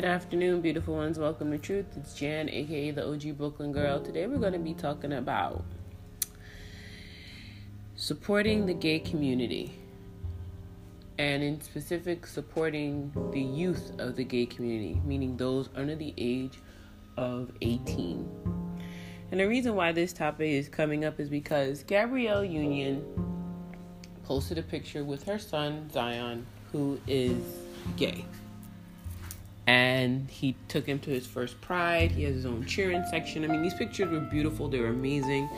Good afternoon, beautiful ones. Welcome to Truth. It's Jan, aka the OG Brooklyn Girl. Today we're going to be talking about supporting the gay community, and in specific, supporting the youth of the gay community, meaning those under the age of 18. And the reason why this topic is coming up is because Gabrielle Union posted a picture with her son, Zion, who is gay and he took him to his first pride. He has his own cheering section. I mean, these pictures were beautiful, they were amazing,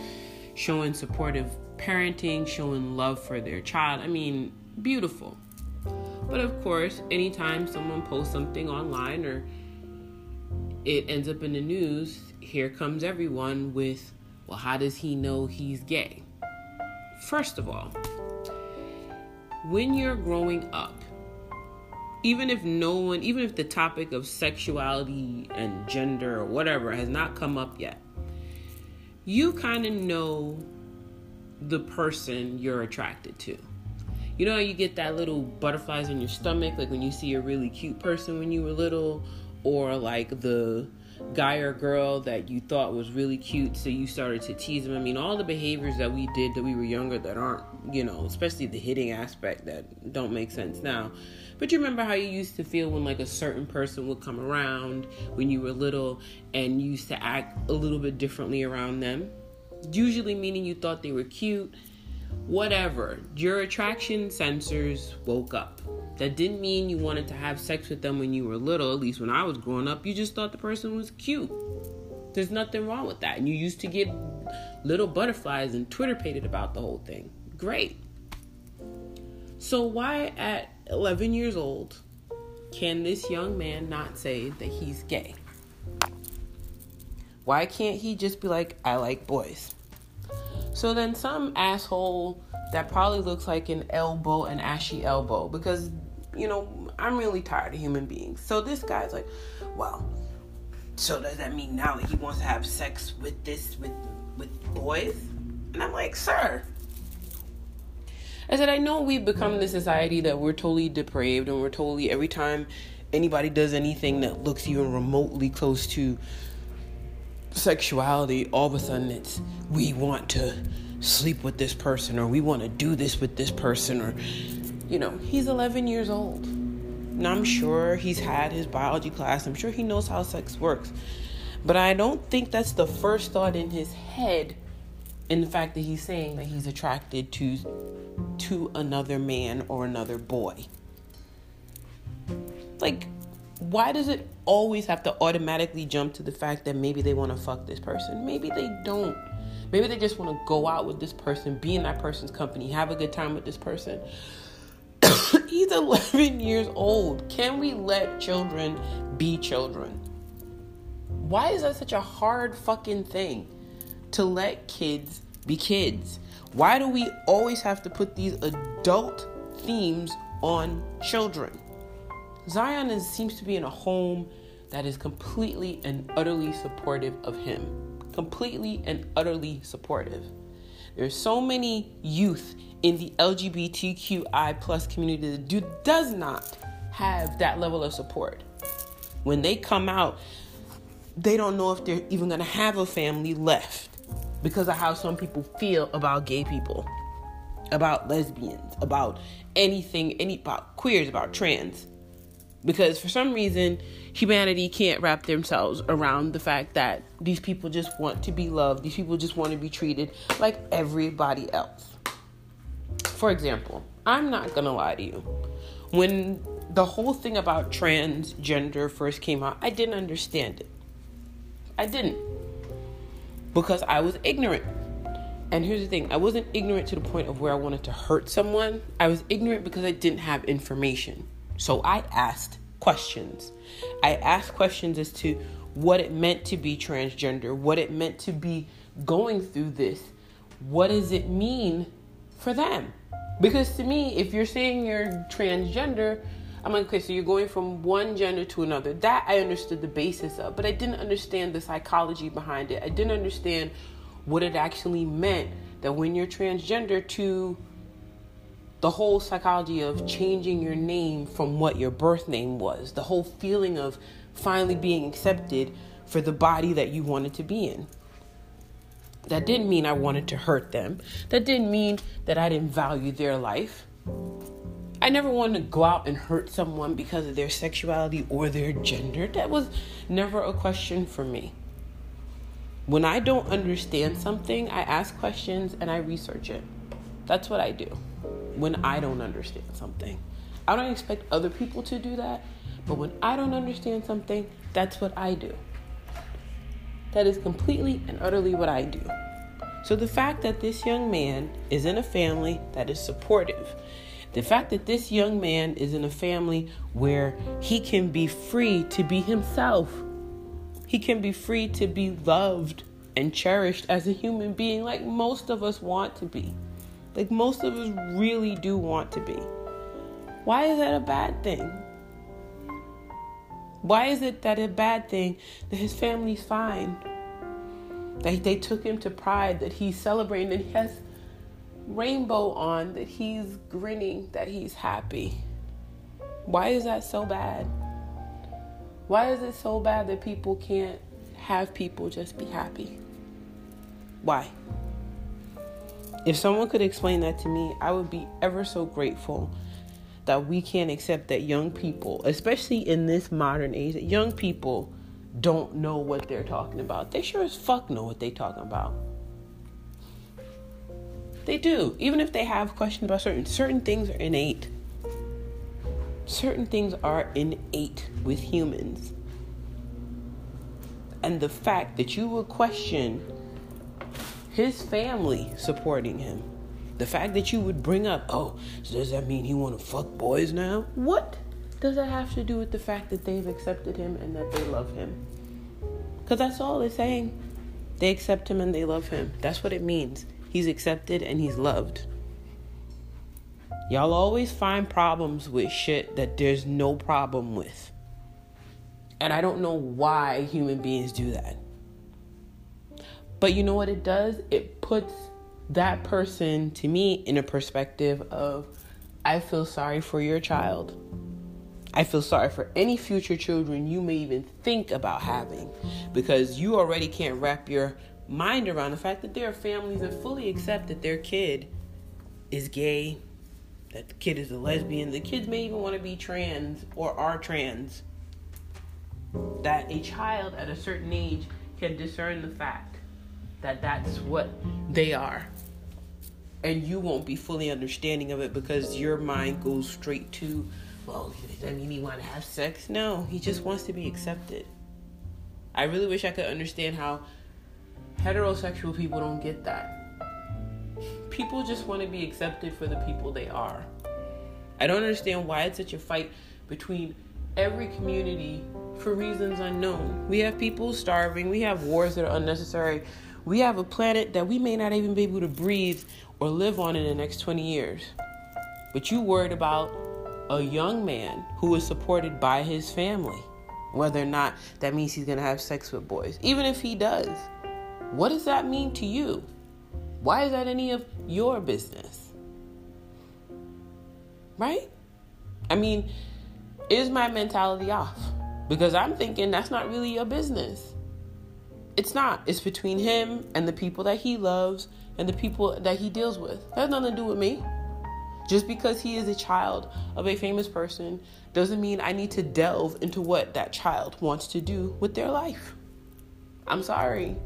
showing supportive parenting, showing love for their child. I mean, beautiful. But of course, anytime someone posts something online or it ends up in the news, here comes everyone with, well, how does he know he's gay? First of all, when you're growing up, even if no one, even if the topic of sexuality and gender or whatever has not come up yet, you kind of know the person you're attracted to. You know, you get that little butterflies in your stomach, like when you see a really cute person when you were little, or like the guy or girl that you thought was really cute, so you started to tease them. I mean, all the behaviors that we did that we were younger that aren't, you know, especially the hitting aspect that don't make sense now. But you remember how you used to feel when like a certain person would come around when you were little and you used to act a little bit differently around them? Usually meaning you thought they were cute, whatever. Your attraction sensors woke up. That didn't mean you wanted to have sex with them when you were little, at least when I was growing up. You just thought the person was cute. There's nothing wrong with that. And you used to get little butterflies and Twitter pated about the whole thing. Great. So, why at 11 years old can this young man not say that he's gay? Why can't he just be like, I like boys? So then some asshole that probably looks like an elbow, an ashy elbow, because, you know, I'm really tired of human beings. So this guy's like, well, so does that mean now that he wants to have sex with this, with, with boys? And I'm like, sir, I said, I know we've become the society that we're totally depraved and we're totally, every time anybody does anything that looks even remotely close to sexuality, all of a sudden it's, we want to sleep with this person or we want to do this with this person or, you know, he's 11 years old. And I'm sure he's had his biology class, I'm sure he knows how sex works. But I don't think that's the first thought in his head in the fact that he's saying that he's attracted to to another man or another boy. Like, why does it always have to automatically jump to the fact that maybe they want to fuck this person? Maybe they don't. Maybe they just want to go out with this person, be in that person's company, have a good time with this person. He's 11 years old. Can we let children be children? Why is that such a hard fucking thing to let kids be kids? Why do we always have to put these adult themes on children? Zion is, seems to be in a home that is completely and utterly supportive of him. Completely and utterly supportive. There's so many youth in the LGBTQI plus community that do, does not have that level of support. When they come out, they don't know if they're even gonna have a family left because of how some people feel about gay people, about lesbians, about anything, any about queers, about trans. Because for some reason, humanity can't wrap themselves around the fact that these people just want to be loved, these people just want to be treated like everybody else. For example, I'm not gonna lie to you. When the whole thing about transgender first came out, I didn't understand it. I didn't because I was ignorant. And here's the thing I wasn't ignorant to the point of where I wanted to hurt someone. I was ignorant because I didn't have information. So I asked questions. I asked questions as to what it meant to be transgender, what it meant to be going through this. What does it mean for them? Because to me, if you're saying you're transgender, I'm like, okay, so you're going from one gender to another. That I understood the basis of, but I didn't understand the psychology behind it. I didn't understand what it actually meant that when you're transgender to the whole psychology of changing your name from what your birth name was, the whole feeling of finally being accepted for the body that you wanted to be in. That didn't mean I wanted to hurt them. That didn't mean that I didn't value their life. I never wanted to go out and hurt someone because of their sexuality or their gender. That was never a question for me. When I don't understand something, I ask questions and I research it. That's what I do when I don't understand something. I don't expect other people to do that, but when I don't understand something, that's what I do. That is completely and utterly what I do. So the fact that this young man is in a family that is supportive, the fact that this young man is in a family where he can be free to be himself, he can be free to be loved and cherished as a human being, like most of us want to be. Like most of us really do want to be. Why is that a bad thing? Why is it that a bad thing that his family's fine? That they took him to pride, that he's celebrating, that he has rainbow on, that he's grinning, that he's happy. Why is that so bad? Why is it so bad that people can't have people just be happy? Why? If someone could explain that to me, I would be ever so grateful that we can't accept that young people, especially in this modern age, that young people don't know what they're talking about. They sure as fuck know what they're talking about. They do. Even if they have questions about certain certain things are innate. Certain things are innate with humans. And the fact that you would question his family supporting him the fact that you would bring up, oh, so does that mean he want to fuck boys now? What does that have to do with the fact that they've accepted him and that they love him? Because that's all they're saying. They accept him and they love him. That's what it means. He's accepted and he's loved. Y'all always find problems with shit that there's no problem with. And I don't know why human beings do that. But you know what it does? It puts that person to me in a perspective of I feel sorry for your child. I feel sorry for any future children you may even think about having because you already can't wrap your mind around the fact that there are families that fully accept that their kid is gay, that the kid is a lesbian, the kids may even want to be trans or are trans. That a child at a certain age can discern the fact that that's what they are and you won't be fully understanding of it because your mind goes straight to, well, does that mean he want to have sex? No, he just wants to be accepted. I really wish I could understand how heterosexual people don't get that. People just want to be accepted for the people they are. I don't understand why it's such a fight between every community for reasons unknown. We have people starving, we have wars that are unnecessary. We have a planet that we may not even be able to breathe or live on in the next 20 years. But you worried about a young man who is supported by his family, whether or not that means he's gonna have sex with boys. Even if he does, what does that mean to you? Why is that any of your business? Right? I mean, is my mentality off? Because I'm thinking that's not really your business. It's not. It's between him and the people that he loves and the people that he deals with. That has nothing to do with me. Just because he is a child of a famous person doesn't mean I need to delve into what that child wants to do with their life. I'm sorry.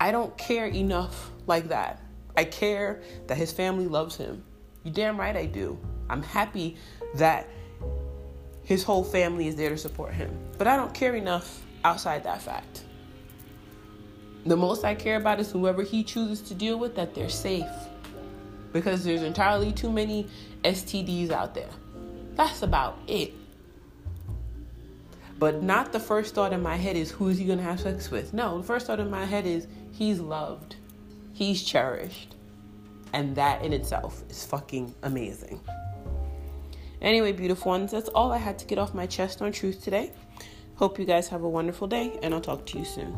I don't care enough like that. I care that his family loves him. You damn right I do. I'm happy that his whole family is there to support him. But I don't care enough outside that fact. The most I care about is whoever he chooses to deal with, that they're safe. Because there's entirely too many STDs out there. That's about it. But not the first thought in my head is who is he gonna have sex with? No, the first thought in my head is he's loved, he's cherished. And that in itself is fucking amazing. Anyway, beautiful ones, that's all I had to get off my chest on truth today. Hope you guys have a wonderful day, and I'll talk to you soon.